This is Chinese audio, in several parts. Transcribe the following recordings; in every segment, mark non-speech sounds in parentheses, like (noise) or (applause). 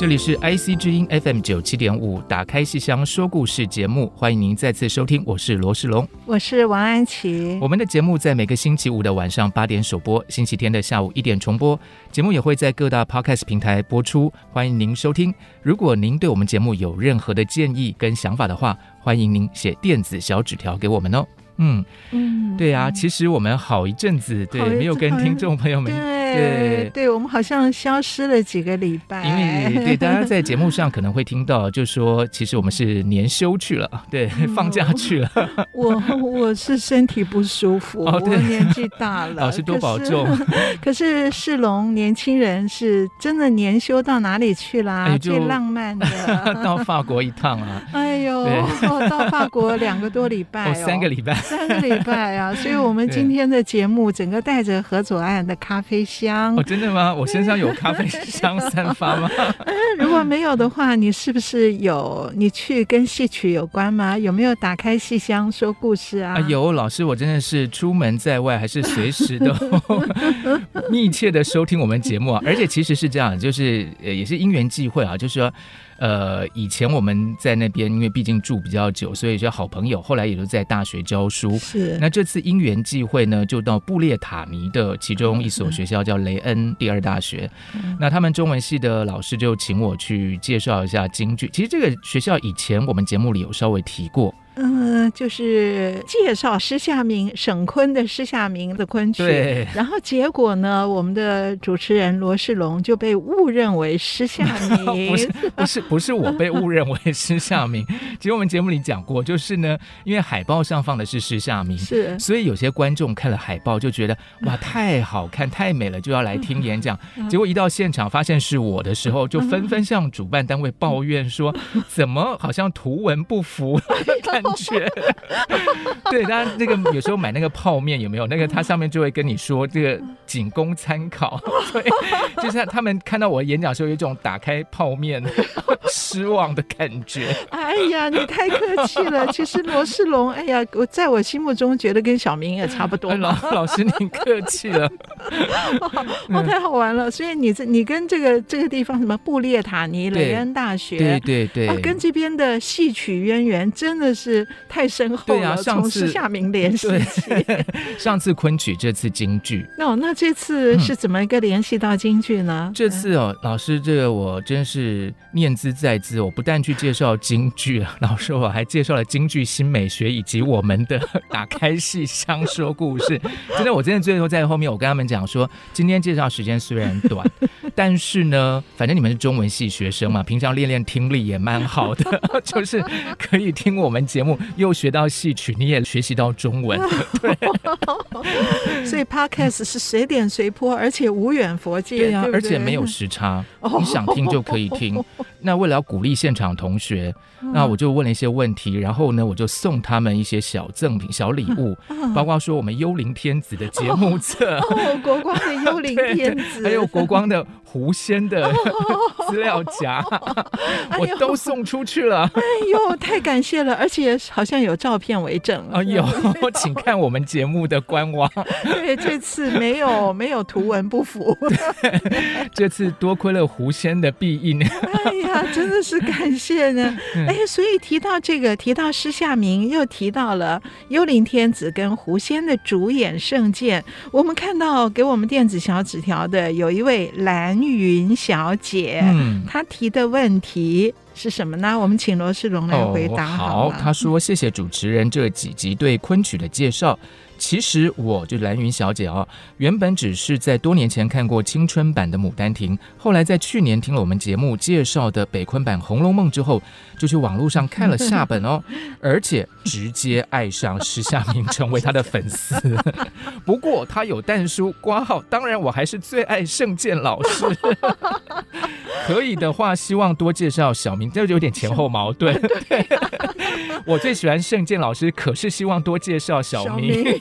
这里是 IC 之音 FM 九七点五，打开戏箱说故事节目，欢迎您再次收听，我是罗世龙，我是王安琪。我们的节目在每个星期五的晚上八点首播，星期天的下午一点重播。节目也会在各大 Podcast 平台播出，欢迎您收听。如果您对我们节目有任何的建议跟想法的话，欢迎您写电子小纸条给我们哦。嗯嗯，对啊，其实我们好一阵子对没有跟听众朋友们对对，我们好像消失了几个礼拜。因为对大家在节目上可能会听到，就说其实我们是年休去了，对，放假去了。我我是身体不舒服，(laughs) 哦、对我年纪大了，(laughs) 老师多保重。可是世龙年轻人是真的年休到哪里去啦？哎、最浪漫的 (laughs) 到法国一趟啊！哎呦，(laughs) 到法国两个多礼拜、哦，三个礼拜。三个礼拜啊，(laughs) 所以我们今天的节目整个带着何左岸的咖啡香。哦，真的吗？我身上有咖啡香散发吗？(laughs) 如果没有的话，你是不是有？你去跟戏曲有关吗？有没有打开戏箱说故事啊？啊有，老师，我真的是出门在外，还是随时都密切的收听我们节目啊。而且其实是这样，就是呃也是因缘际会啊，就是说。呃，以前我们在那边，因为毕竟住比较久，所以是好朋友。后来也都在大学教书。是。那这次因缘际会呢，就到布列塔尼的其中一所学校，叫雷恩第二大学。嗯。那他们中文系的老师就请我去介绍一下京剧。其实这个学校以前我们节目里有稍微提过。嗯，就是介绍施夏明、沈坤的施夏明的昆曲，对。然后结果呢，我们的主持人罗世龙就被误认为施夏 (laughs) 明，不是不是不是我被误认为 (laughs) 施夏明。其实我们节目里讲过，就是呢，因为海报上放的是施夏明，是，所以有些观众看了海报就觉得哇，太好看、太美了，就要来听演讲。结果一到现场发现是我的时候，就纷纷向主办单位抱怨说，(laughs) 怎么好像图文不符感觉。(laughs) 对，大家那个有时候买那个泡面有没有？那个它上面就会跟你说这个仅供参考，(laughs) 所以就是他们看到我演讲的时候有一种打开泡面失望的感觉。哎呀，你太客气了。其实罗世龙，哎呀，我在我心目中觉得跟小明也差不多。老老师，您客气了。(laughs) 哦，太好玩了。所以你这你跟这个这个地方什么布列塔尼雷恩大学，对对对，啊，跟这边的戏曲渊源真的是。太深厚了，从施夏明联系起。上次昆曲，这次京剧。哦，那这次是怎么一个联系到京剧呢？嗯、这次哦，老师，这个我真是念兹在兹，我不但去介绍京剧，(laughs) 老师我还介绍了京剧新美学以及我们的 (laughs) 打开戏箱说故事。真的，我真的最后在后面，我跟他们讲说，今天介绍时间虽然短，但是呢，反正你们是中文系学生嘛，平常练练听力也蛮好的，(laughs) 就是可以听我们节目。又学到戏曲，你也学习到中文，对。(laughs) 所以 Podcast 是随点随播，而且无远佛界，对啊，对对，而且没有时差，你想听就可以听。(laughs) 那为了要鼓励现场同学，那我就问了一些问题，然后呢，我就送他们一些小赠品、小礼物，包括说我们幽灵天子的节目册，(laughs) 哦，国光的幽灵天子，还有国光的狐仙的资料夹，我都送出去了。哎呦，太感谢了，而且好像有照片为证。哦。有，(laughs) 请看我们节目的官网。对，这次没有没有图文不符。(laughs) 这次多亏了狐仙的庇荫。(laughs) 哎呀。啊，真的是感谢呢！哎，所以提到这个，提到施夏明，又提到了幽灵天子跟狐仙的主演圣剑。我们看到给我们电子小纸条的有一位蓝云小姐，嗯，她提的问题是什么呢？我们请罗世龙来回答好。好，他说：“谢谢主持人这几集对昆曲的介绍。”其实我就蓝云小姐哦，原本只是在多年前看过青春版的《牡丹亭》，后来在去年听了我们节目介绍的北昆版《红楼梦》之后，就去网络上看了下本哦，(laughs) 而且直接爱上石夏明，成为他的粉丝。不过他有但书挂号，当然我还是最爱圣剑老师。(laughs) 可以的话，希望多介绍小明，这就有点前后矛盾。(laughs) 对，我最喜欢圣剑老师，可是希望多介绍小明。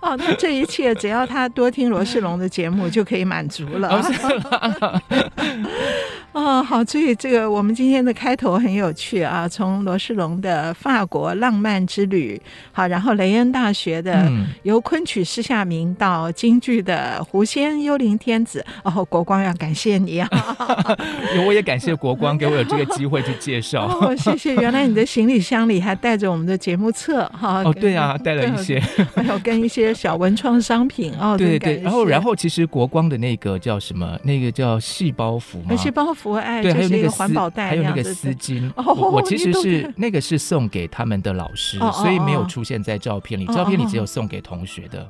哦，(laughs) 那这一切只要他多听罗世龙的节目就可以满足了。哦哦，(laughs) 好，所以这个我们今天的开头很有趣啊，从罗世龙的法国浪漫之旅，好，然后雷恩大学的由昆曲施夏明到京剧的狐仙幽灵天子，哦，国光要感谢你啊，(laughs) 我也感谢国光给我有这个机会去介绍。哦，谢谢，原来你的行李箱里还带着我们的节目册哈。哦，对啊，带了一些，还有跟一些小文创商品 (laughs) 哦。对对，然后然后其实国光的那个叫什么？那个叫细胞服吗？细胞服。哎，对，还有那个环保袋，还有那个丝巾。我我其实是那个是送给他们的老师，所以没有出现在照片里。照片里只有送给同学的，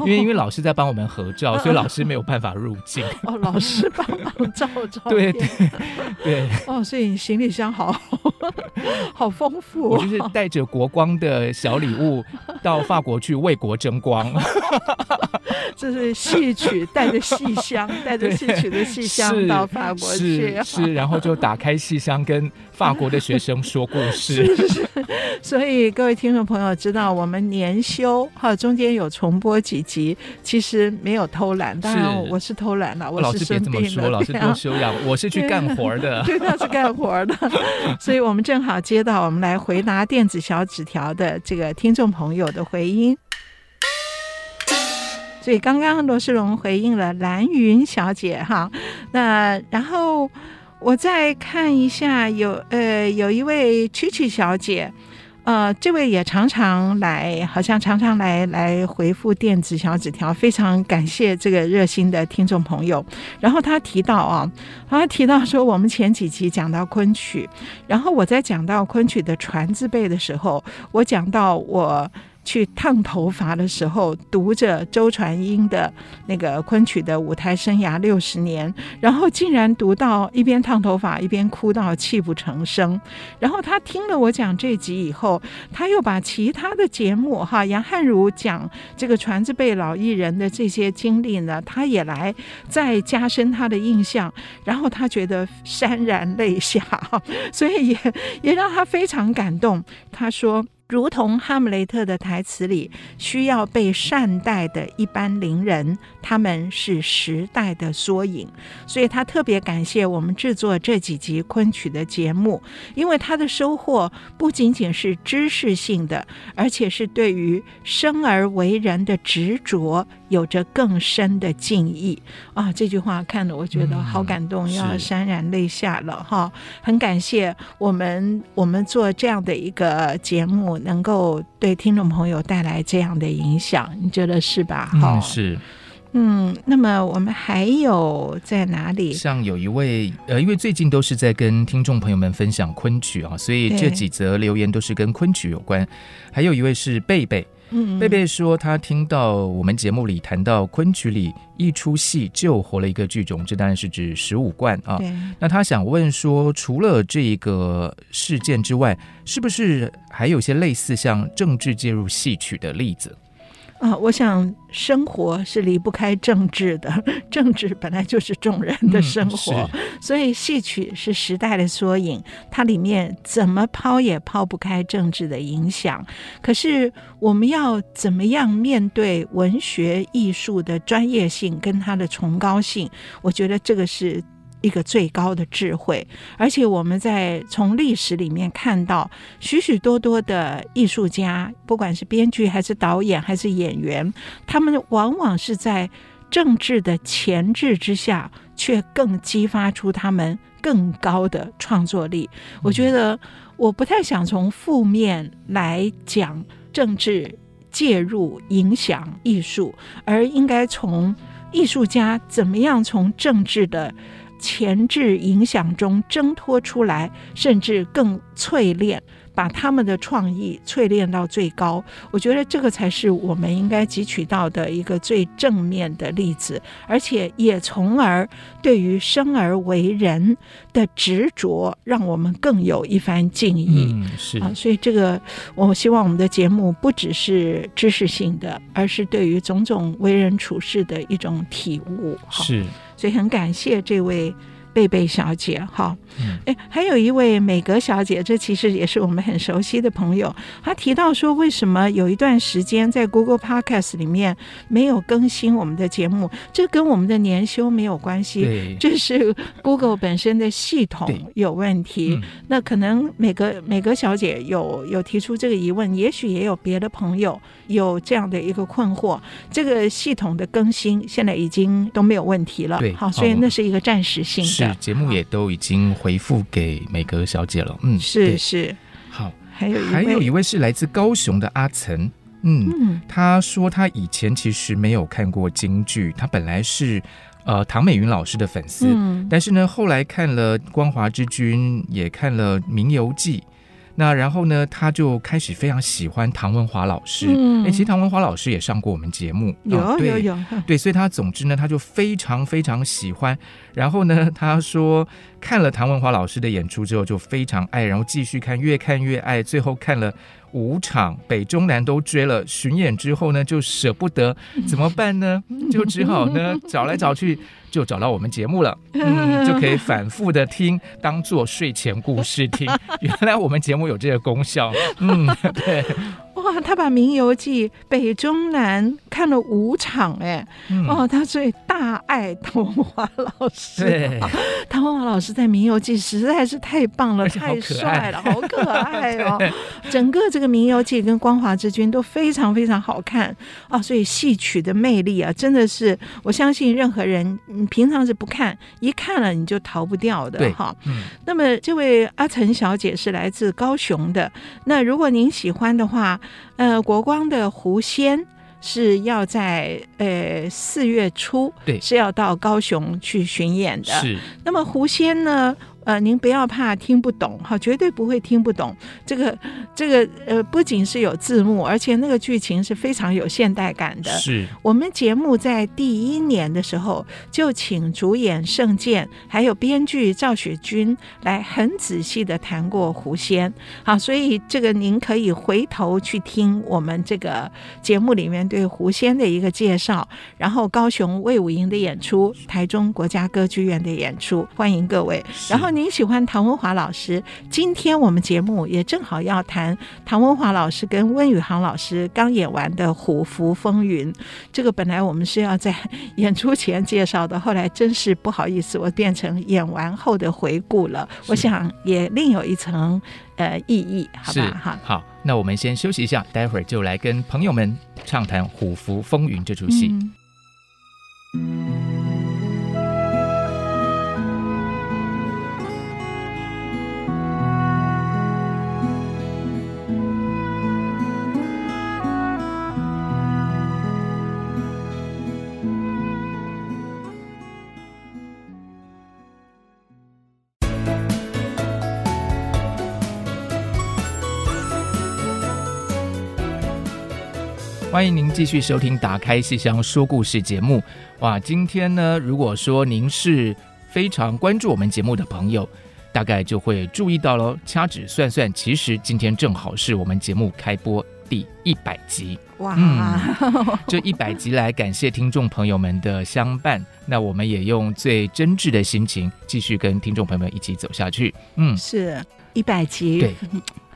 因为因为老师在帮我们合照，所以老师没有办法入镜。(laughs) 哦，老师帮忙照照。(laughs) 对对对。哦，所以你行李箱好好丰富。我就是带着国光的小礼物到法国去为国争光。(laughs) 这是戏曲带着戏箱，(laughs) 带着戏曲的戏箱到法国去。是，是，然后就打开戏箱，跟 (laughs) 法国的学生说故事。是，是是，所以各位听众朋友知道，我们年休哈中间有重播几集，其实没有偷懒。当然，我是偷懒了，我是生病了。老师别这么说，老师多休养，我是去干活的。对，他是干活的。所以我们正好接到我们来回答电子小纸条的这个听众朋友的回音。所以刚刚罗世龙回应了兰云小姐哈，那然后我再看一下有，有呃有一位曲曲小姐，呃这位也常常来，好像常常来来回复电子小纸条，非常感谢这个热心的听众朋友。然后他提到啊，他提到说我们前几集讲到昆曲，然后我在讲到昆曲的传字辈的时候，我讲到我。去烫头发的时候，读着周传英的那个昆曲的舞台生涯六十年，然后竟然读到一边烫头发一边哭到泣不成声。然后他听了我讲这集以后，他又把其他的节目哈，杨汉如讲这个传字辈老艺人的这些经历呢，他也来再加深他的印象。然后他觉得潸然泪下，所以也也让他非常感动。他说。如同哈姆雷特的台词里，需要被善待的一般伶人，他们是时代的缩影。所以他特别感谢我们制作这几集昆曲的节目，因为他的收获不仅仅是知识性的，而且是对于生而为人的执着有着更深的敬意啊！这句话看了我觉得好感动，嗯、要潸然泪下了哈！很感谢我们我们做这样的一个节目。能够对听众朋友带来这样的影响，你觉得是吧？哈、嗯，是，嗯，那么我们还有在哪里？像有一位，呃，因为最近都是在跟听众朋友们分享昆曲啊，所以这几则留言都是跟昆曲有关。还有一位是贝贝。贝贝说，他听到我们节目里谈到昆曲里一出戏救活了一个剧种，这当然是指十五贯啊。那他想问说，除了这个事件之外，是不是还有些类似像政治介入戏曲的例子？啊，我想生活是离不开政治的，政治本来就是众人的生活，嗯、所以戏曲是时代的缩影，它里面怎么抛也抛不开政治的影响。可是我们要怎么样面对文学艺术的专业性跟它的崇高性？我觉得这个是。一个最高的智慧，而且我们在从历史里面看到许许多多的艺术家，不管是编剧还是导演还是演员，他们往往是在政治的钳制之下，却更激发出他们更高的创作力。我觉得我不太想从负面来讲政治介入影响艺术，而应该从艺术家怎么样从政治的。前置影响中挣脱出来，甚至更淬炼，把他们的创意淬炼到最高。我觉得这个才是我们应该汲取到的一个最正面的例子，而且也从而对于生而为人的执着，让我们更有一番敬意。嗯，是啊，所以这个我希望我们的节目不只是知识性的，而是对于种种为人处事的一种体悟。是，所以很感谢这位。贝贝小姐，哈，哎、嗯，还有一位美格小姐，这其实也是我们很熟悉的朋友。她提到说，为什么有一段时间在 Google Podcast 里面没有更新我们的节目？这跟我们的年休没有关系，这是 Google 本身的系统有问题。嗯、那可能美格美格小姐有有提出这个疑问，也许也有别的朋友有这样的一个困惑。这个系统的更新现在已经都没有问题了，好，所以那是一个暂时性的。是节目也都已经回复给美格小姐了，嗯，是是。好，还有还有一位是来自高雄的阿岑，嗯，嗯。他说他以前其实没有看过京剧，他本来是呃唐美云老师的粉丝，嗯，但是呢后来看了《光华之君》，也看了《名游记》。那然后呢，他就开始非常喜欢唐文华老师。嗯，哎，其实唐文华老师也上过我们节目，有、哦、有有。(laughs) 对，所以他总之呢，他就非常非常喜欢。然后呢，他说看了唐文华老师的演出之后，就非常爱，然后继续看，越看越爱，最后看了五场，北中南都追了。巡演之后呢，就舍不得，怎么办呢？就只好呢 (laughs) 找来找去。就找到我们节目了，(laughs) 嗯，就可以反复的听，当做睡前故事听。(laughs) 原来我们节目有这个功效，嗯，对。哇，他把《名游记》北中南看了五场，哎、嗯，哦，他最大爱唐文华老师。对，唐文华老师在《名游记》实在是太棒了，太帅了，好可爱哦。(laughs) 整个这个《名游记》跟《光华之君》都非常非常好看啊、哦，所以戏曲的魅力啊，真的是我相信任何人。你平常是不看，一看了你就逃不掉的哈。嗯。那么这位阿岑小姐是来自高雄的。那如果您喜欢的话，呃，国光的《狐仙》是要在呃四月初，对，是要到高雄去巡演的。是。那么《狐仙》呢？呃，您不要怕听不懂哈，绝对不会听不懂。这个这个呃，不仅是有字幕，而且那个剧情是非常有现代感的。是我们节目在第一年的时候就请主演盛剑，还有编剧赵雪君来很仔细的谈过《狐仙》。好，所以这个您可以回头去听我们这个节目里面对《狐仙》的一个介绍，然后高雄魏武营的演出，台中国家歌剧院的演出，欢迎各位。然后。您喜欢唐文华老师？今天我们节目也正好要谈唐文华老师跟温宇航老师刚演完的《虎符风云》。这个本来我们是要在演出前介绍的，后来真是不好意思，我变成演完后的回顾了。我想也另有一层呃意义，好吧？哈，好，那我们先休息一下，待会儿就来跟朋友们畅谈《虎符风云》这出戏。嗯欢迎您继续收听《打开戏箱说故事》节目。哇，今天呢，如果说您是非常关注我们节目的朋友，大概就会注意到了。掐指算算，其实今天正好是我们节目开播第一百集。哇，嗯，这一百集来感谢听众朋友们的相伴。那我们也用最真挚的心情，继续跟听众朋友们一起走下去。嗯，是一百集。对。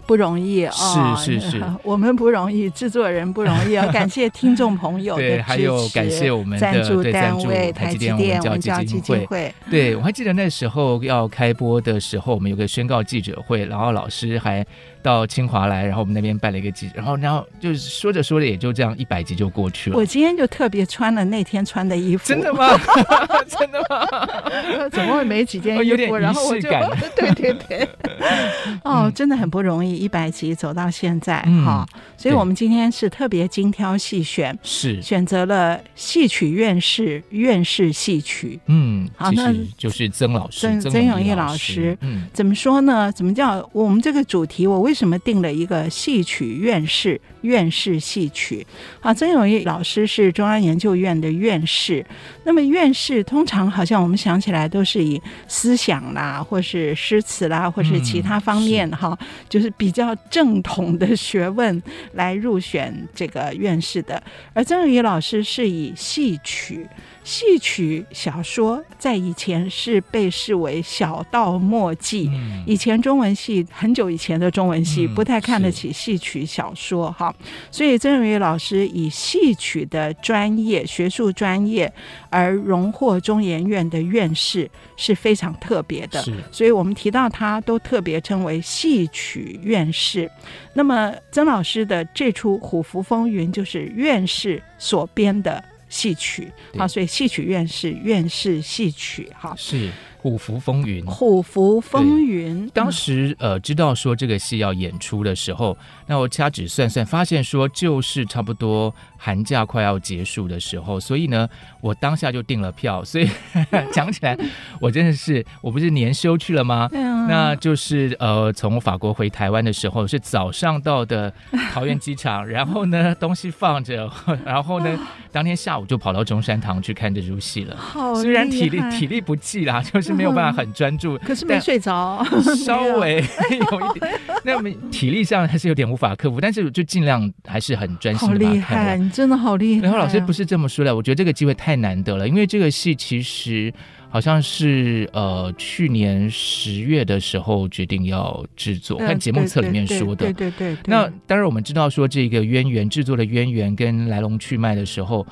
不容易哦，是是是，(laughs) 我们不容易，制作人不容易啊！(laughs) 感谢听众朋友对，还有感谢我们的赞助单位台积电文教基金会。对，我还记得那时候要开播的时候，我们有个宣告记者会，然后老师还。到清华来，然后我们那边办了一个记，然后然后就是说着说着也就这样一百集就过去了。我今天就特别穿了那天穿的衣服。真的吗？(laughs) 真的吗？总共没几件衣服，有点仪式感。对 (laughs) 对对。(laughs) 哦，真的很不容易，一百集走到现在哈、嗯，所以我们今天是特别精挑细选，是选择了戏曲院士院士戏曲。嗯，好，那就是曾老师，曾曾永义老师。嗯，怎么说呢？怎么叫我们这个主题？我为什么定了一个戏曲院士？院士戏曲啊，曾永义老师是中央研究院的院士。那么院士通常好像我们想起来都是以思想啦，或是诗词啦，或是其他方面哈、嗯，就是比较正统的学问来入选这个院士的。而曾永义老师是以戏曲。戏曲小说在以前是被视为小道墨迹，嗯，以前中文系很久以前的中文系不太看得起戏曲小说哈，嗯，所以曾永义老师以戏曲的专业学术专业而荣获中研院的院士是非常特别的，所以我们提到他都特别称为戏曲院士。那么曾老师的这出《虎符风云》就是院士所编的。戏曲啊，所以戏曲院士，院士戏曲哈，是。虎符风云，虎符风云。当时呃，知道说这个戏要演出的时候，那我掐指算算，发现说就是差不多寒假快要结束的时候，所以呢，我当下就订了票。所以 (laughs) 讲起来，我真的是，我不是年休去了吗？那就是呃，从法国回台湾的时候，是早上到的桃园机场，然后呢，东西放着，(laughs) 然后呢，当天下午就跑到中山堂去看这出戏了。虽然体力体力不济啦，(laughs) 就是。没有办法很专注，可是没睡着，稍微有一点，那么体力上还是有点无法克服，但是就尽量还是很专心的。好厉害，你真的好厉害。然后老师不是这么说的，我觉得这个机会太难得了，因为这个戏其实好像是呃去年十月的时候决定要制作，看节目册里面说的。对对对。那当然我们知道说这个渊源制作的渊源跟来龙去脉的时候。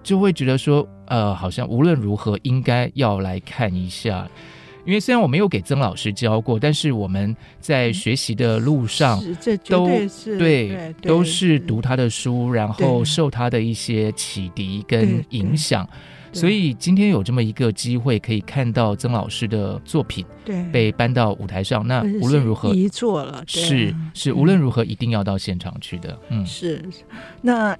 就会觉得说，呃，好像无论如何应该要来看一下，因为虽然我没有给曾老师教过，但是我们在学习的路上都对，对，都是读他的书，然后受他的一些启迪跟影响，所以今天有这么一个机会可以看到曾老师的作品，对，被搬到舞台上，那无论如何一做了，是是无论如何一定要到现场去的，嗯，是那。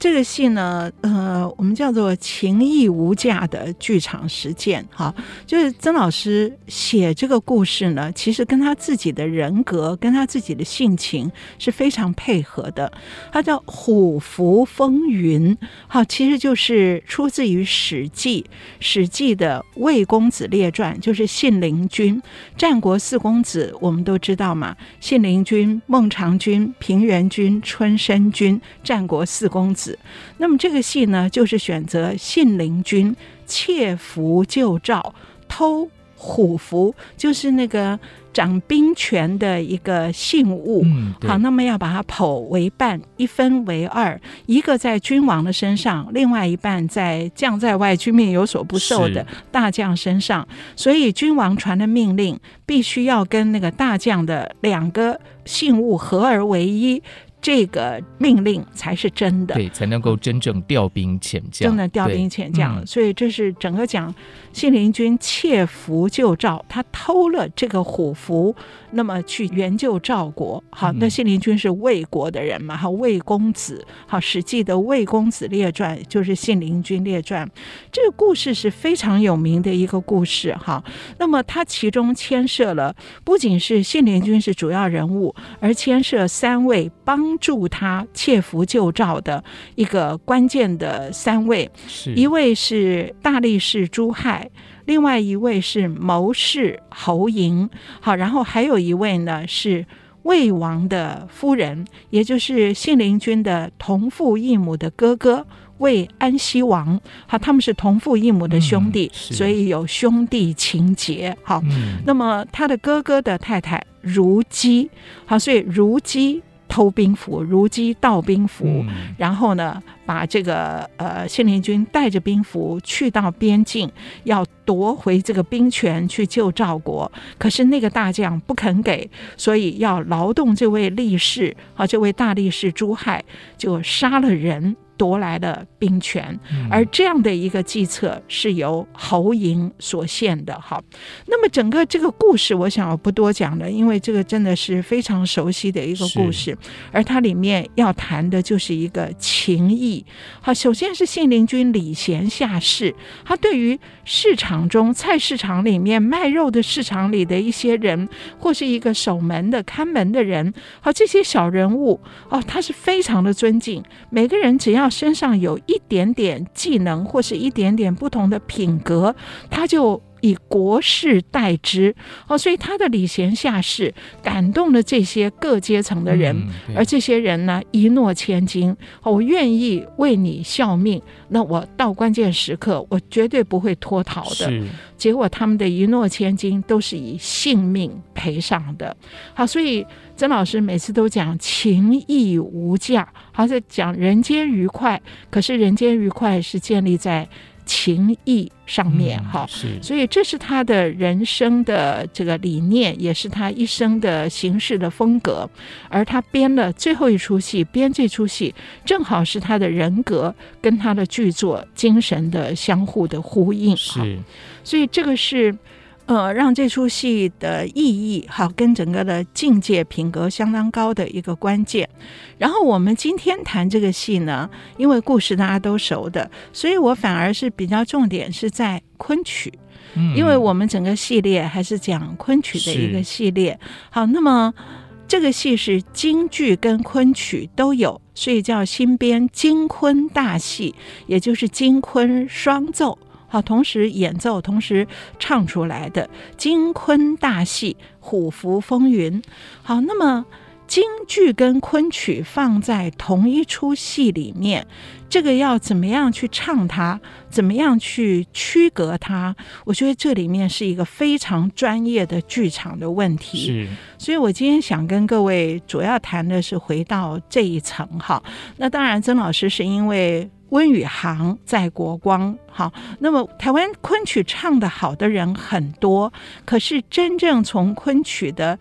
这个戏呢，呃，我们叫做情义无价的剧场实践，哈，就是曾老师写这个故事呢，其实跟他自己的人格、跟他自己的性情是非常配合的。他叫《虎符风云》，好，其实就是出自于《史记》，《史记》的《魏公子列传》，就是信陵君。战国四公子我们都知道嘛，信陵君、孟尝君、平原君、春申君，战国四公子。那么这个戏呢，就是选择信陵君窃符救赵，偷虎符，就是那个掌兵权的一个信物。嗯，好，那么要把它剖为半，一分为二，一个在君王的身上，另外一半在将在外、君命有所不受的大将身上。所以君王传的命令，必须要跟那个大将的两个信物合而为一。这个命令才是真的，对，才能够真正调兵遣将，真的调兵遣将。嗯。所以这是整个讲信陵君窃符救赵，他偷了这个虎符。那么去援救赵国，好，那信陵君是魏国的人嘛，哈，魏公子，好，《史记》的《魏公子列传》就是信陵君列传，这个故事是非常有名的一个故事，哈。那么它其中牵涉了不仅是信陵君是主要人物，而牵涉三位帮助他切符救赵的一个关键的三位，一位是大力士朱亥。另外一位是谋士侯嬴，好，然后还有一位呢是魏王的夫人，也就是信陵君的同父异母的哥哥魏安西王，好，他们是同父异母的兄弟，嗯、所以有兄弟情结，好、嗯，那么他的哥哥的太太如姬，好，所以如姬。偷兵符，如姬盗兵符，嗯，然后呢，把这个呃信陵君带着兵符去到边境，要夺回这个兵权去救赵国。可是那个大将不肯给，所以要劳动这位力士啊，这位大力士朱亥，就杀了人。夺来了兵权，嗯、而这样的一个计策是由侯嬴所献的。好，那么整个这个故事，我想我不多讲了，因为这个真的是非常熟悉的一个故事，而它里面要谈的就是一个情义。好，首先是信陵君礼贤下士，他对于市场中菜市场里面卖肉的市场里的一些人，或是一个守门的看门的人，好，这些小人物哦，他是非常的尊敬。每个人只要身上有一点点技能，或是一点点不同的品格，他就。以国士代之哦，所以他的礼贤下士感动了这些各阶层的人，嗯、而这些人呢，一诺千金，我愿意为你效命，那我到关键时刻，我绝对不会脱逃的。结果他们的一诺千金都是以性命赔上的。好，所以曾老师每次都讲情义无价，好在讲人间愉快，可是人间愉快是建立在。情义上面哈，是，所以这是他的人生的这个理念，也是他一生的行事的风格。而他编了最后一出戏，编这出戏正好是他的人格跟他的剧作精神的相互的呼应。是，所以这个是。呃，让这出戏的意义好，跟整个的境界品格相当高的一个关键。然后我们今天谈这个戏呢，因为故事大家都熟的，所以我反而是比较重点是在昆曲，嗯，因为我们整个系列还是讲昆曲的一个系列。好，那么这个戏是京剧跟昆曲都有，所以叫新编京昆大戏，也就是京昆双奏。好，同时演奏，同时唱出来的京昆大戏《虎符风云》。好，那么京剧跟昆曲放在同一出戏里面，这个要怎么样去唱它？怎么样去区隔它？我觉得这里面是一个非常专业的剧场的问题。是，所以我今天想跟各位主要谈的是回到这一层。哈，那当然，曾老师是因为。温宇航在国光，好，那么台湾昆曲唱得好的人很多，可是真正从昆曲的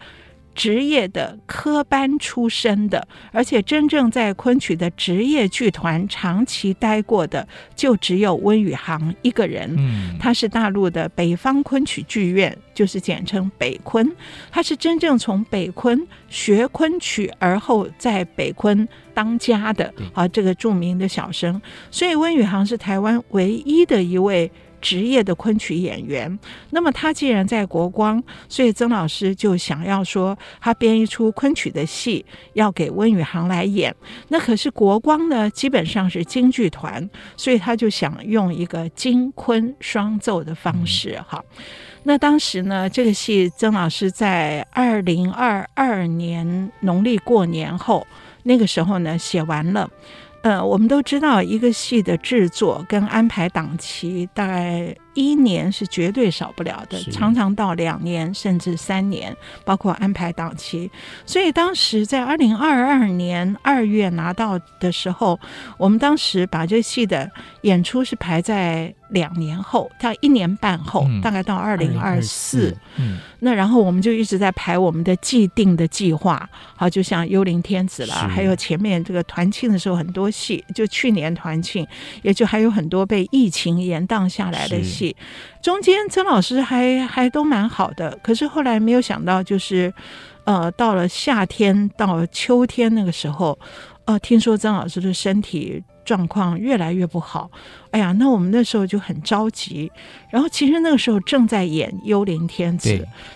职业的科班出身的，而且真正在昆曲的职业剧团长期待过的，就只有温宇航一个人。嗯，他是大陆的北方昆曲剧院，就是简称北昆，他是真正从北昆学昆曲，而后在北昆。当家的啊，这个著名的小生，所以温宇航是台湾唯一的一位职业的昆曲演员。那么他既然在国光，所以曾老师就想要说，他编一出昆曲的戏，要给温宇航来演。那可是国光呢，基本上是京剧团，所以他就想用一个京昆双奏的方式。哈，那当时呢，这个戏曾老师在二零二二年农历过年后。那个时候呢，写完了。呃，我们都知道，一个戏的制作跟安排档期，大概一年是绝对少不了的，常常到两年甚至三年，包括安排档期。所以当时在二零二二年二月拿到的时候，我们当时把这戏的演出是排在两年后，到一年半后，嗯、大概到二零二四。嗯，那然后我们就一直在排我们的既定的计划，好，就像《幽灵天子》啦，还有前面这个团庆的时候很多戏，就去年团庆，也就还有很多被疫情延宕下来的戏。中间曾老师还还都蛮好的，可是后来没有想到，就是呃，到了夏天到秋天那个时候，呃，听说曾老师的身体状况越来越不好。哎呀，那我们那时候就很着急。然后其实那个时候正在演《幽灵天子》，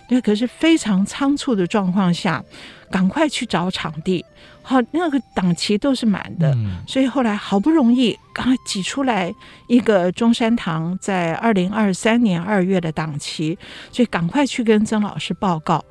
对，可是非常仓促的状况下，赶快去找场地。好，那个档期都是满的，嗯，所以后来好不容易刚挤出来一个中山堂在二零二三年二月的档期，所以赶快去跟曾老师报告。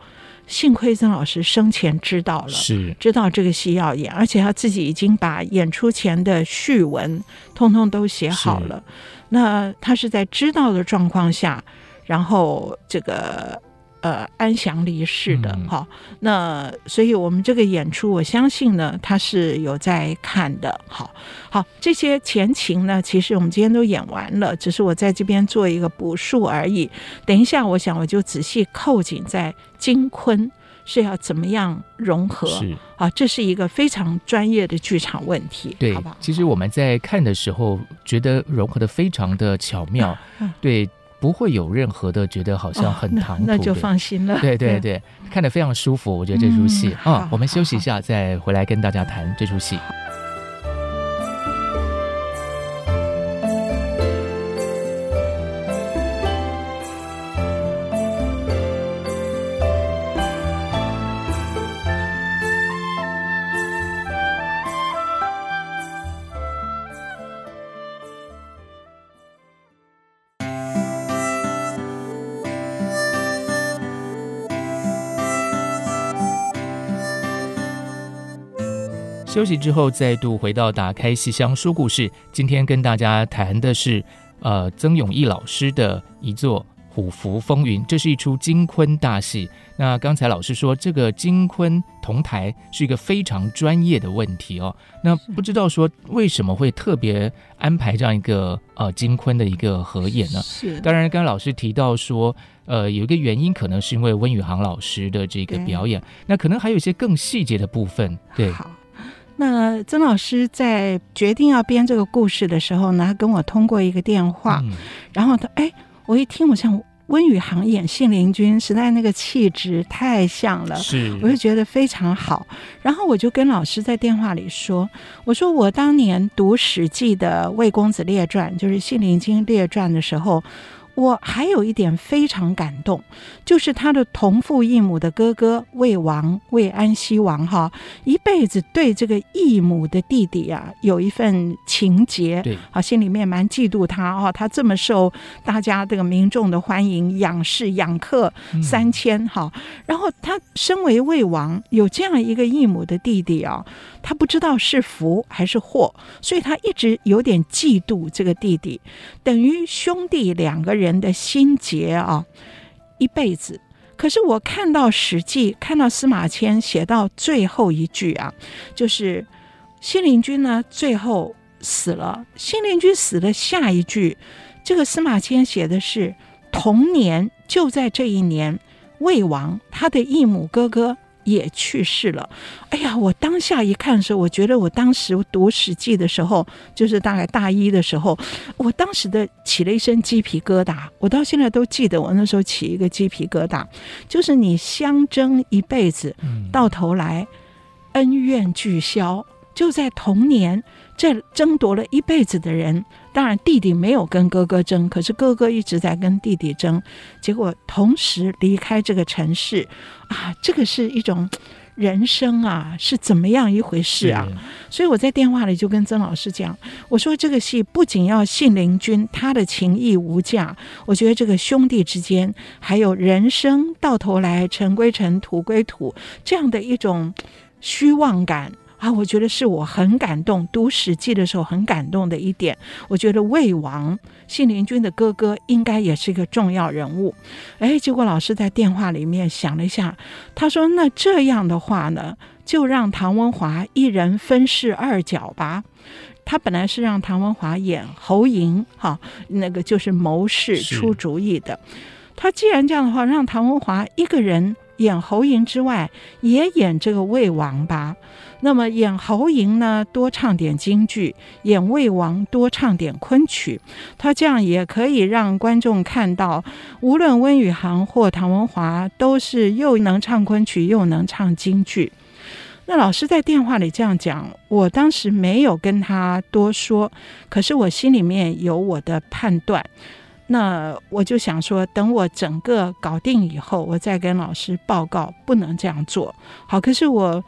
幸亏曾老师生前知道了，是知道这个戏要演，而且他自己已经把演出前的序文通通都写好了。那他是在知道的状况下，然后这个。呃，安详离世的哈、嗯，那所以我们这个演出，我相信呢，他是有在看的。好，好，这些前情呢，其实我们今天都演完了，只是我在这边做一个补述而已。等一下，我想我就仔细扣紧在金昆是要怎么样融合？是啊，这是一个非常专业的剧场问题，对，好不好？其实我们在看的时候，觉得融合的非常的巧妙，嗯、对，不会有任何的觉得好像很唐突、哦那，那就放心了。对对对，看得非常舒服。我觉得这出戏啊、我们休息一下，再回来跟大家谈这出戏。休息之后，再度回到打开戏箱说故事。今天跟大家谈的是，呃，曾永义老师的一座《虎符风云》，这是一出金昆大戏。那刚才老师说，这个金昆同台是一个非常专业的问题哦。那不知道说为什么会特别安排这样一个呃金昆的一个合演呢？是，当然，刚刚老师提到说，呃，有一个原因可能是因为温宇航老师的这个表演，那可能还有一些更细节的部分，对。好。那曾老师在决定要编这个故事的时候呢，他跟我通过一个电话，嗯、然后他哎，我一听，我像温宇航演信陵君，实在那个气质太像了，是，我就觉得非常好。然后我就跟老师在电话里说，我说我当年读《史记》的《魏公子列传》，就是《信陵君列传》的时候。我还有一点非常感动，就是他的同父异母的哥哥魏王魏安西王哈，一辈子对这个异母的弟弟啊有一份情结，对，啊，心里面蛮嫉妒他哦，他这么受大家这个民众的欢迎，仰视仰客三千哈，然后他身为魏王，有这样一个异母的弟弟啊，他不知道是福还是祸，所以他一直有点嫉妒这个弟弟，等于兄弟两个人。人的心结啊，一辈子。可是我看到《史记》，看到司马迁写到最后一句啊，就是信陵君呢最后死了。信陵君死的下一句，这个司马迁写的是同年，就在这一年，魏王他的异母哥哥。也去世了，哎呀！我当下一看的时候，我觉得我当时读《史记》的时候，就是大概大一的时候，我当时的起了一身鸡皮疙瘩。我到现在都记得，我那时候起一个鸡皮疙瘩，就是你相争一辈子，到头来恩怨俱消，就在同年。这争夺了一辈子的人，当然弟弟没有跟哥哥争，可是哥哥一直在跟弟弟争，结果同时离开这个城市，啊，这个是一种人生啊，是怎么样一回事啊？所以我在电话里就跟曾老师讲，我说这个戏不仅要信陵君他的情义无价，我觉得这个兄弟之间还有人生到头来尘归尘，土归土这样的一种虚妄感。啊，我觉得是我很感动，读《史记》的时候很感动的一点。我觉得魏王信陵君的哥哥应该也是一个重要人物。哎，结果老师在电话里面想了一下，他说：“那这样的话呢，就让唐文华一人分饰二角吧。”他本来是让唐文华演侯嬴，哈，那个就是谋士出主意的。他既然这样的话，让唐文华一个人演侯嬴之外，也演这个魏王吧。那么演侯莹呢，多唱点京剧；演魏王多唱点昆曲。他这样也可以让观众看到，无论温宇航或唐文华，都是又能唱昆曲又能唱京剧。那老师在电话里这样讲，我当时没有跟他多说，可是我心里面有我的判断。那我就想说，等我整个搞定以后，我再跟老师报告，不能这样做。好，可是我。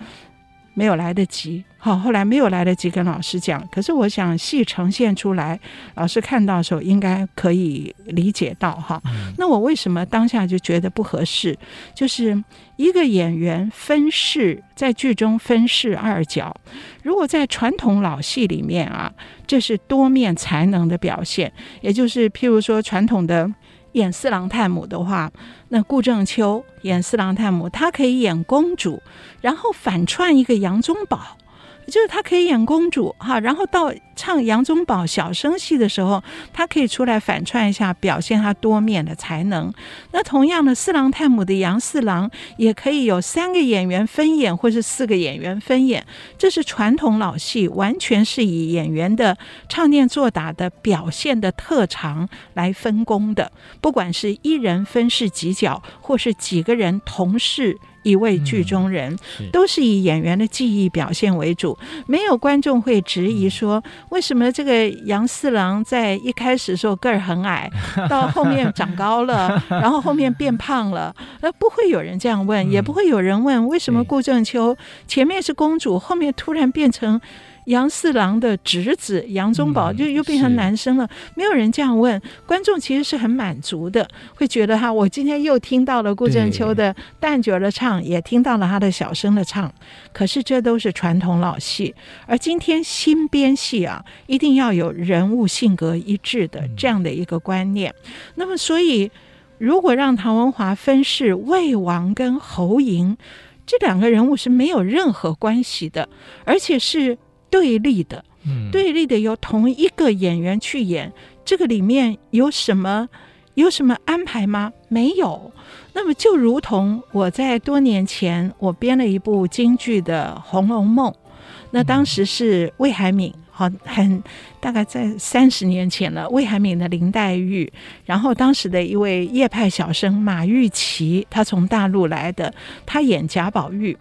没有来得及，好，后来没有来得及跟老师讲。可是我想戏呈现出来，老师看到的时候应该可以理解到哈。那我为什么当下就觉得不合适？就是一个演员分饰在剧中分饰二角，如果在传统老戏里面啊，这是多面才能的表现，也就是譬如说传统的。演四郎探母的话，那顾正秋演四郎探母，她可以演公主，然后反串一个杨宗保，就是他可以演公主哈，然后到唱杨宗保小生戏的时候，他可以出来反串一下，表现他多面的才能。那同样的，四郎探母的杨四郎也可以有三个演员分演，或是四个演员分演。这是传统老戏，完全是以演员的唱念做打的表现的特长来分工的。不管是一人分饰几角，或是几个人同饰。一位剧中人，嗯、都是以演员的技艺表现为主，没有观众会质疑说，为什么这个杨四郎在一开始的时候个儿很矮，(laughs) 到后面长高了，(laughs) 然后后面变胖了，那，不会有人这样问，也不会有人问为什么顾正秋前面是公主，后面突然变成。杨四郎的侄子杨宗保就又变成男生了，嗯、没有人这样问，观众其实是很满足的，会觉得哈，我今天又听到了顾正秋的旦角的唱，也听到了他的小生的唱，可是这都是传统老戏，而今天新编戏啊，一定要有人物性格一致的这样的一个观念。嗯、那么，所以如果让唐文华分饰魏王跟侯嬴这两个人物是没有任何关系的，而且是。对立的，对立的由同一个演员去演，这个里面有什么有什么安排吗？没有。那么就如同我在多年前我编了一部京剧的《红楼梦》，那当时是魏海敏，好很大概在三十年前了。魏海敏的林黛玉，然后当时的一位叶派小生马玉琪，他从大陆来的，他演贾宝玉。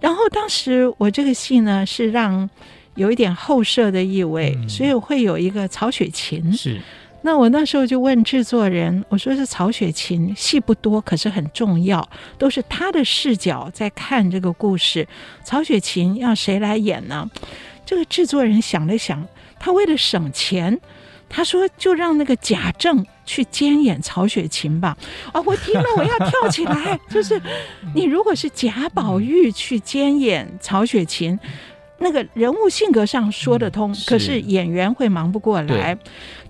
然后当时我这个戏呢是让。有一点后设的意味，所以会有一个曹雪芹。是，那我那时候就问制作人，我说是曹雪芹，戏不多，可是很重要，都是他的视角在看这个故事。曹雪芹要谁来演呢？这个制作人想了想，他为了省钱，他说就让那个贾政去兼演曹雪芹吧。啊，我听了我要跳起来，就是你如果是贾宝玉去兼演曹雪芹。那个人物性格上说得通，可是演员会忙不过来。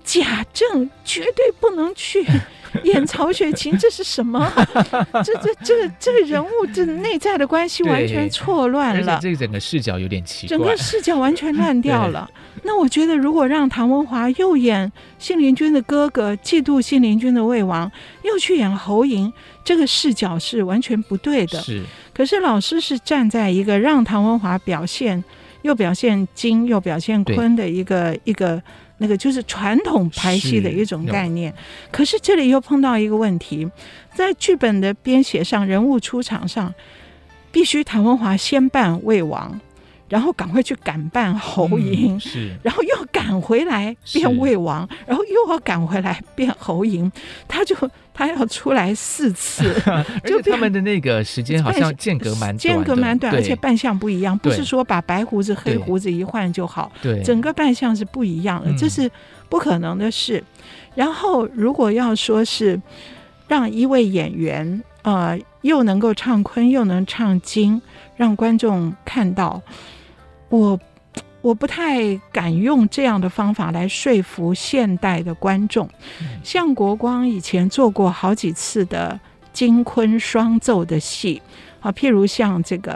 贾政绝对不能去 (laughs) 演曹雪芹，这是什么？(laughs) 这这这这个人物这内在的关系完全错乱了。这个整个视角有点奇怪，整个视角完全乱掉了。那我觉得，如果让唐文华又演信陵君的哥哥，嫉妒信陵君的魏王，又去演侯嬴，这个视角是完全不对的。是。可是老师是站在一个让唐文华表现。又表现金，又表现坤的一个一个那个，就是传统排戏的一种概念。可是这里又碰到一个问题，在剧本的编写上，人物出场上，必须谭文华先扮魏王。然后赶快去赶扮侯嬴，嗯，是，然后又赶回来变魏王，然后又要赶回来变侯嬴，他就他要出来四次，(laughs) 就他们的那个时间好像间隔蛮短，间隔蛮短，而且扮相不一样，不是说把白胡子黑胡子一换就好，对，整个扮相是不一样的，这是不可能的事。然后如果要说是让一位演员呃又能够唱昆又能唱京，让观众看到。我我不太敢用这样的方法来说服现代的观众。像国光以前做过好几次的金昆双奏的戏，啊，譬如像这个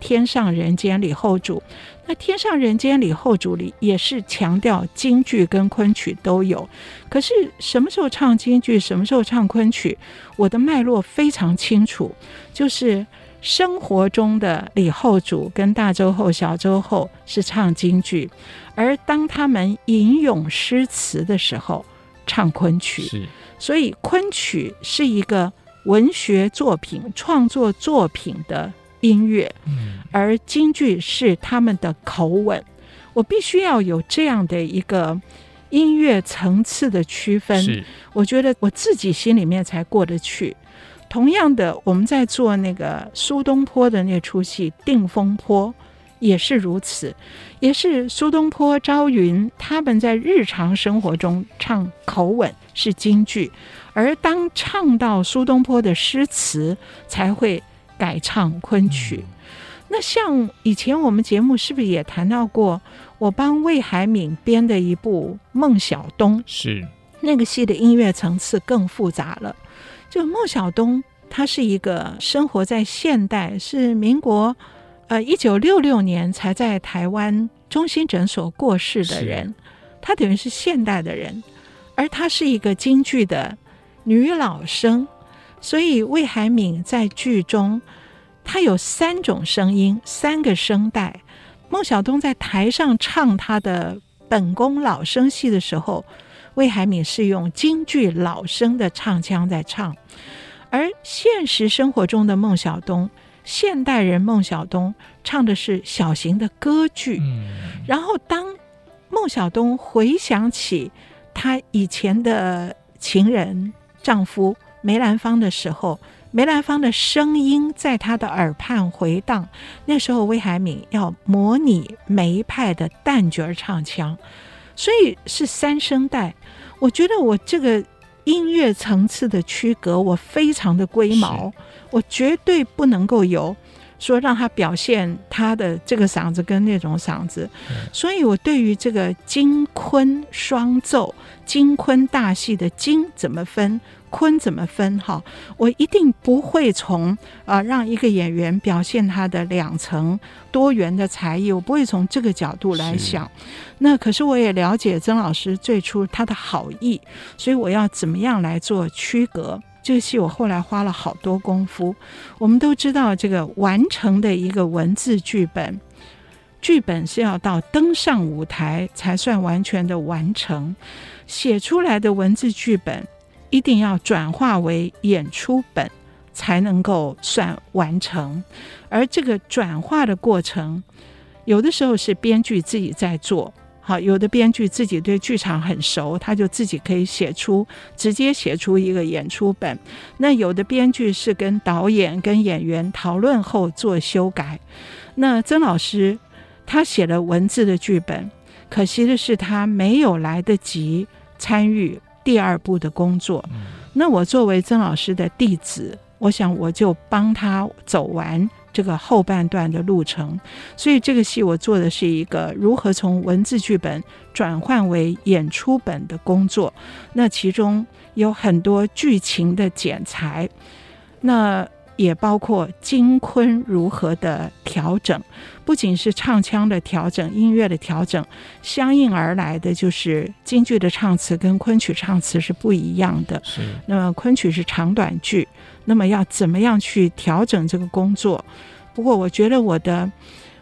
《天上人间》李后主，那《天上人间》李后主里也是强调京剧跟昆曲都有。可是什么时候唱京剧，什么时候唱昆曲，我的脉络非常清楚，就是。生活中的李后主跟大周后、小周后是唱京剧，而当他们吟咏诗词的时候，唱昆曲。是，所以昆曲是一个文学作品、创作作品的音乐，而京剧是他们的口吻。我必须要有这样的一个音乐层次的区分，是，我觉得我自己心里面才过得去。同样的，我们在做那个苏东坡的那出戏《定风波》，也是如此，也是苏东坡、朝云他们在日常生活中唱口吻是京剧，而当唱到苏东坡的诗词，才会改唱昆曲。嗯、那像以前我们节目是不是也谈到过？我帮魏海敏编的一部《孟小冬》，是那个戏的音乐层次更复杂了。就孟小冬，他是一个生活在现代，是民国呃，一九六六年才在台湾中心诊所过世的人，他等于是现代的人，而他是一个京剧的女老生，所以魏海敏在剧中，她有三种声音，三个声带。孟小冬在台上唱他的本宫老生戏的时候，魏海敏是用京剧老生的唱腔在唱，而现实生活中的孟小冬，现代人孟小冬唱的是小型的歌剧。嗯。然后当孟小冬回想起她以前的情人丈夫梅兰芳的时候，梅兰芳的声音在她的耳畔回荡。那时候，魏海敏要模拟梅派的旦角唱腔，所以是三声带。我觉得我这个音乐层次的区隔，我非常的龟毛，我绝对不能够有。说让他表现他的这个嗓子跟那种嗓子，所以我对于这个金昆双奏、金昆大戏的金怎么分，昆怎么分，哈，我一定不会从啊让一个演员表现他的两层多元的才艺，我不会从这个角度来想。那可是我也了解曾老师最初他的好意，所以我要怎么样来做区隔？这个戏我后来花了好多功夫。我们都知道，这个完成的一个文字剧本，剧本是要到登上舞台才算完全的完成。写出来的文字剧本一定要转化为演出本，才能够算完成。而这个转化的过程，有的时候是编剧自己在做。好，有的编剧自己对剧场很熟，他就自己可以写出，直接写出一个演出本。那有的编剧是跟导演、跟演员讨论后做修改。那曾老师他写了文字的剧本，可惜的是他没有来得及参与第二步的工作。那我作为曾老师的弟子，我想我就帮他走完。这个后半段的路程，所以这个戏我做的是一个如何从文字剧本转换为演出本的工作。那其中有很多剧情的剪裁，那也包括京昆如何的调整，不仅是唱腔的调整、音乐的调整，相应而来的就是京剧的唱词跟昆曲唱词是不一样的。是，那么昆曲是长短剧。那么要怎么样去调整这个工作？不过我觉得我的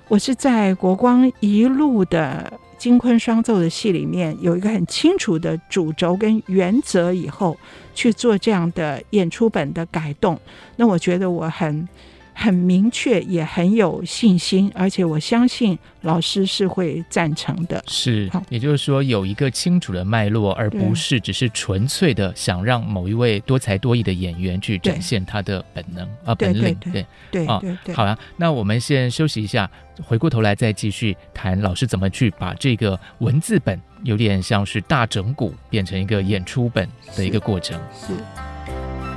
我是在国光一路的金昆双奏的戏里面有一个很清楚的主轴跟原则，以后去做这样的演出本的改动。那我觉得我很。很明确，也很有信心，而且我相信老师是会赞成的。是，也就是说有一个清楚的脉络，而不是只是纯粹的想让某一位多才多艺的演员去展现他的本能啊本领。对对啊，好啊，那我们先休息一下，回过头来再继续谈老师怎么去把这个文字本有点像是大整蛊变成一个演出本的一个过程。是。是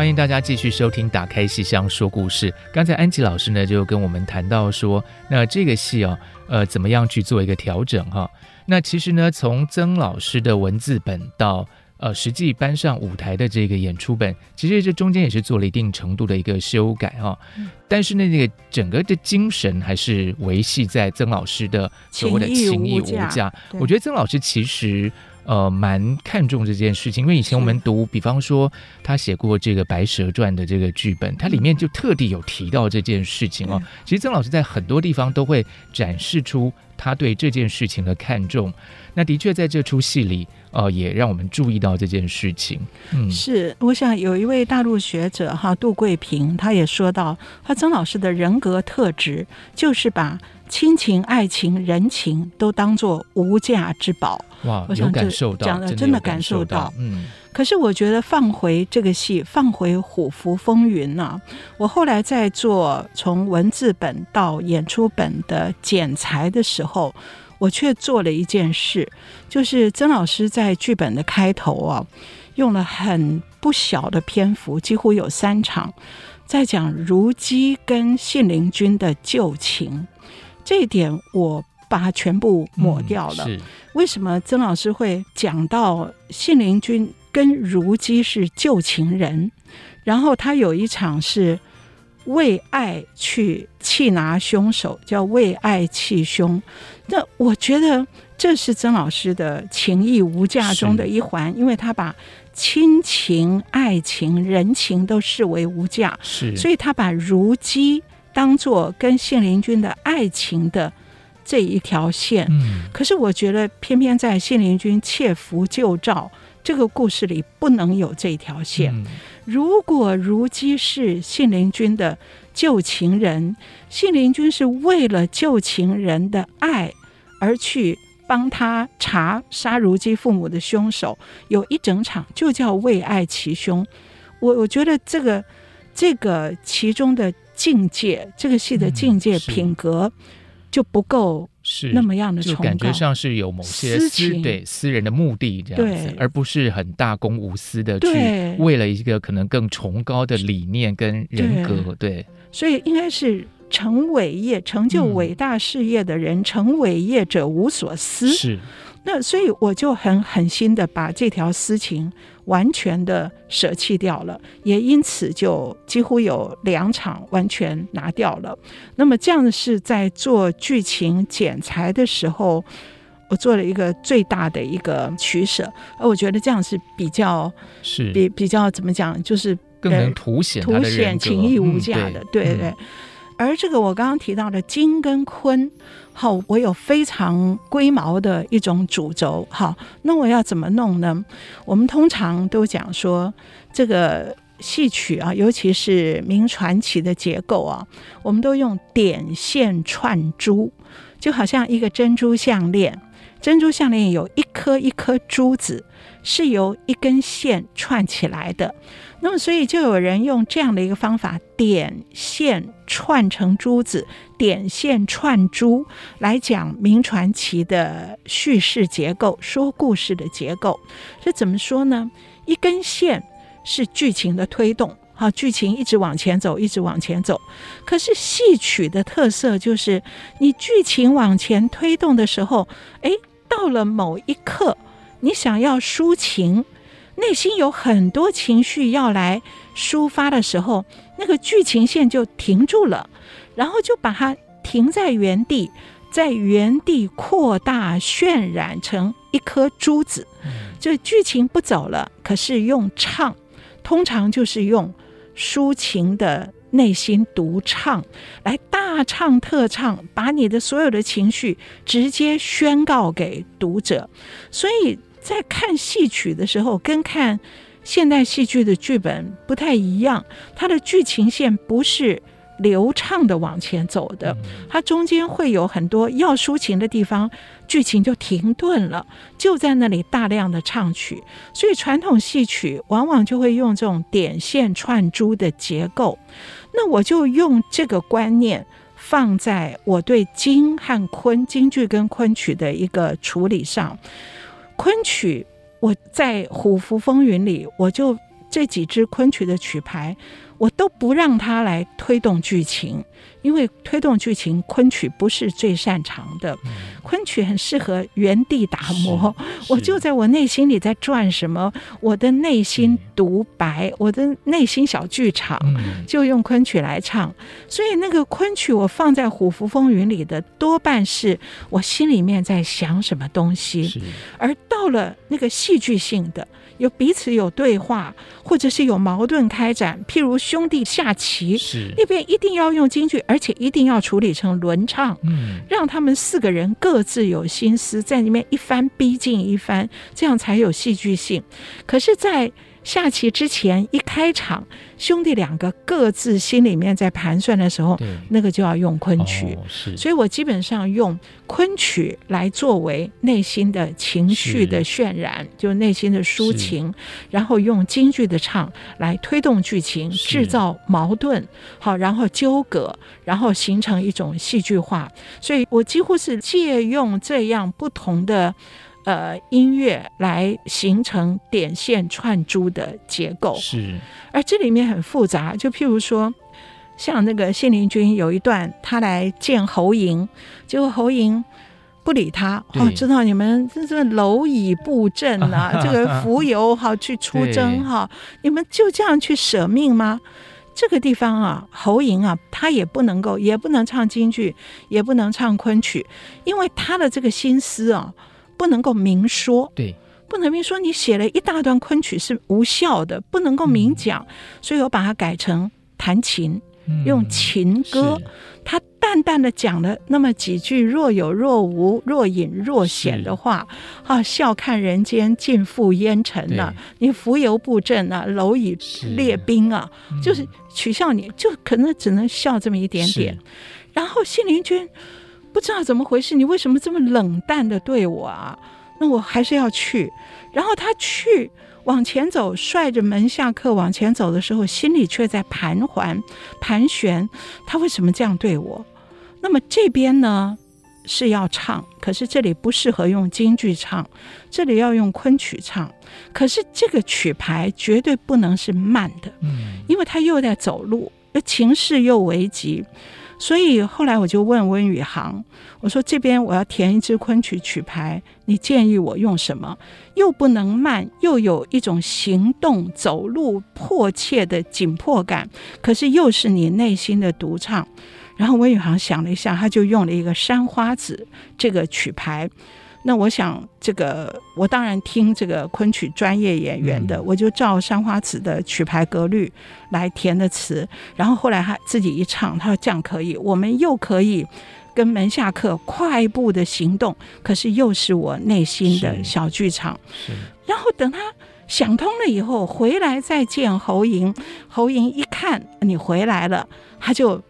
欢迎大家继续收听《打开戏箱说故事》。刚才安琪老师呢就跟我们谈到说，那这个戏哦，呃，怎么样去做一个调整哈？那其实呢，从曾老师的文字本到呃实际搬上舞台的这个演出本，其实这中间也是做了一定程度的一个修改哈。但是呢，那个整个的精神还是维系在曾老师的所谓的情义无价。我觉得曾老师其实。呃，蛮看重这件事情，因为以前我们读，比方说他写过这个《白蛇传》的这个剧本，它里面就特地有提到这件事情哦。其实曾老师在很多地方都会展示出他对这件事情的看重。那的确在这出戏里，呃，也让我们注意到这件事情。嗯，是，我想有一位大陆学者哈，杜桂平，他也说到，他曾老师的人格特质就是把亲情、爱情、人情都当做无价之宝。哇，我想感受到，讲的真的感受到。嗯，可是我觉得放回这个戏，放回《虎符风云》呢，我后来在做从文字本到演出本的剪裁的时候，我却做了一件事，就是曾老师在剧本的开头啊，用了很不小的篇幅，几乎有三场，在讲如姬跟信陵君的旧情。这一点我把它全部抹掉了。嗯、为什么曾老师会讲到信陵君跟如姬是旧情人？然后他有一场是为爱去气拿凶手，叫为爱气凶。那我觉得这是曾老师的情义无价中的一环，因为他把亲情、爱情、人情都视为无价，是，所以他把如姬当做跟信陵君的爱情的这一条线。嗯，可是我觉得偏偏在信陵君窃符救赵这个故事里不能有这条线。嗯如果如姬是信陵君的旧情人，信陵君是为了旧情人的爱而去帮他查杀如姬父母的凶手，有一整场就叫为爱其凶。我我觉得这个这个其中的境界，这个戏的境界品格就不够。是那么样的，就感觉上是有某些私，对私人的目的这样子，而不是很大公无私的去为了一个可能更崇高的理念跟人格。对，对所以应该是成伟业、成就伟大事业的人，嗯、成伟业者无所思。是。那所以我就很狠心的把这条私情完全的舍弃掉了，也因此就几乎有两场完全拿掉了。那么这样的是在做剧情剪裁的时候，我做了一个最大的一个取舍，而我觉得这样是比较是比比较怎么讲，就是更能凸显凸显情义无价的，嗯、对对对。嗯而这个我刚刚提到的金跟坤，好，我有非常龟毛的一种主轴，好，那我要怎么弄呢？我们通常都讲说，这个戏曲啊，尤其是名传奇的结构啊，我们都用点线串珠，就好像一个珍珠项链，珍珠项链有一颗一颗珠子，是由一根线串起来的。那么，所以就有人用这样的一个方法，点线串成珠子，点线串珠来讲明传奇的叙事结构，说故事的结构。这怎么说呢？一根线是剧情的推动，好，剧情一直往前走，一直往前走。可是戏曲的特色就是，你剧情往前推动的时候，哎，到了某一刻，你想要抒情。内心有很多情绪要来抒发的时候，那个剧情线就停住了，然后就把它停在原地，在原地扩大渲染成一颗珠子。这剧情不走了，可是用唱，通常就是用抒情的内心独唱来大唱特唱，把你的所有的情绪直接宣告给读者，所以。在看戏曲的时候，跟看现代戏剧的剧本不太一样。它的剧情线不是流畅的往前走的，它中间会有很多要抒情的地方，剧情就停顿了，就在那里大量的唱曲。所以传统戏曲往往就会用这种点线串珠的结构。那我就用这个观念放在我对京和昆、京剧跟昆曲的一个处理上。昆曲，我在《虎符风云》里，我就这几支昆曲的曲牌，我都不让它来推动剧情。因为推动剧情，昆曲不是最擅长的。昆曲很适合原地打磨。我就在我内心里在转什么，我的内心独白，我的内心小剧场，就用昆曲来唱。所以那个昆曲，我放在《虎符风云》里的，多半是我心里面在想什么东西。而到了那个戏剧性的。有彼此有对话，或者是有矛盾开展，譬如兄弟下棋，是那边一定要用京剧，而且一定要处理成轮唱，嗯，让他们四个人各自有心思在里面一番逼近一番，这样才有戏剧性。可是，在下棋之前一开场，兄弟两个各自心里面在盘算的时候，那个就要用昆曲。哦、是，所以我基本上用昆曲来作为内心的情绪的渲染，就内心的抒情，然后用京剧的唱来推动剧情，制造矛盾，好，然后纠葛，然后形成一种戏剧化。所以我几乎是借用这样不同的。呃，音乐来形成点线串珠的结构是，而这里面很复杂。就譬如说，像那个信陵君有一段，他来见侯嬴，结果侯嬴不理他。哦，知道你们这是蝼蚁布阵啊，(laughs) 这个蜉蝣哈去出征哈，你们就这样去舍命吗？这个地方啊，侯嬴啊，他也不能够，也不能唱京剧，也不能唱昆曲，因为他的这个心思啊。不能够明说，对，不能明说。你写了一大段昆曲是无效的，不能够明讲，嗯、所以我把它改成弹琴，嗯、用琴歌。他淡淡的讲了那么几句若有若无、若隐若显的话，啊，笑看人间尽付烟尘呐，你浮游布阵啊，蝼蚁列兵啊，是就是取笑你，就可能只能笑这么一点点。然后信陵君。不知道怎么回事，你为什么这么冷淡的对我啊？那我还是要去。然后他去往前走，率着门下客往前走的时候，心里却在盘桓盘旋。他为什么这样对我？那么这边呢是要唱，可是这里不适合用京剧唱，这里要用昆曲唱。可是这个曲牌绝对不能是慢的，嗯，因为他又在走路，而情势又危急。所以后来我就问温宇航，我说这边我要填一支昆曲曲牌，你建议我用什么？又不能慢，又有一种行动走路迫切的紧迫感，可是又是你内心的独唱。然后温宇航想了一下，他就用了一个《山花子》这个曲牌。那我想，这个我当然听这个昆曲专业演员的，我就照《山花子》的曲牌格律来填的词。然后后来他自己一唱，他说这样可以，我们又可以跟门下客快步的行动，可是又是我内心的小剧场。然后等他想通了以后，回来再见侯莹。侯莹一看你回来了，他就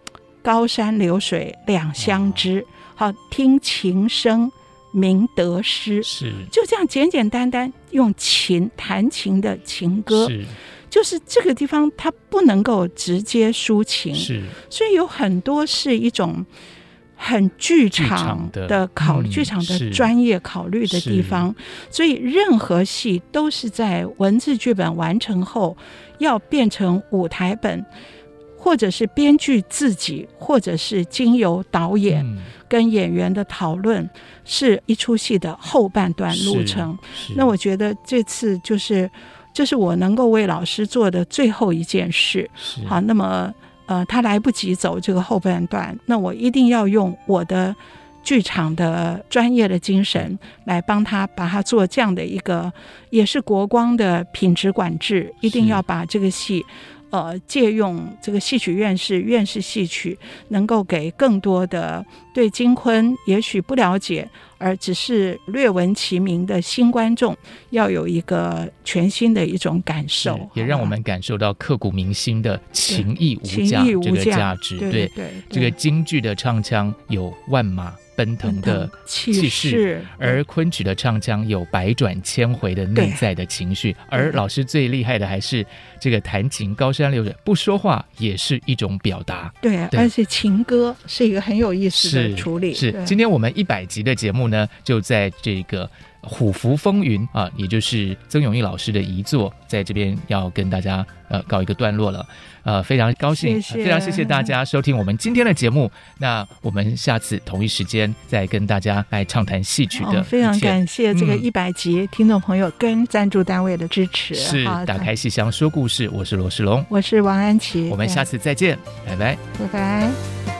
高山流水两相知，好听琴声。明得失是。就这样简简单单用琴弹琴的情歌，是。就是这个地方它不能够直接抒情，是。所以有很多是一种很剧场的考虑，剧场的专业考虑的地方。所以任何戏都是在文字剧本完成后要变成舞台本，或者是编剧自己，或者是经由导演。嗯跟演员的讨论是一出戏的后半段路程。那我觉得这次就是，这是我能够为老师做的最后一件事。好，那么呃，他来不及走这个后半段，那我一定要用我的剧场的专业的精神来帮他，把他做这样的一个，也是国光的品质管制，一定要把这个戏。呃，借用这个戏曲院士、院士戏曲，能够给更多的对金昆也许不了解，而只是略闻其名的新观众，要有一个全新的一种感受，也让我们感受到刻骨铭心的情义无价这个价值。对对，对，这个京剧的唱腔有万马奔腾的气势，而昆曲的唱腔有百转千回的内在的情绪。而老师最厉害的还是这个弹琴，高山流水不说话也是一种表达。对，而且情歌是一个很有意思的处理。是，是今天我们一百集的节目呢，就在这个。《虎符风云》啊，也就是曾永义老师的遗作，在这边要跟大家呃告一个段落了。呃，非常高兴，谢谢非常谢谢大家收听我们今天的节目。那我们下次同一时间再跟大家来畅谈戏曲的、哦。非常感谢这个一百集听众朋友跟赞助单位的支持。是打开戏箱说故事，我是罗世龙，我是王安琪，我们下次再见，拜拜，拜拜。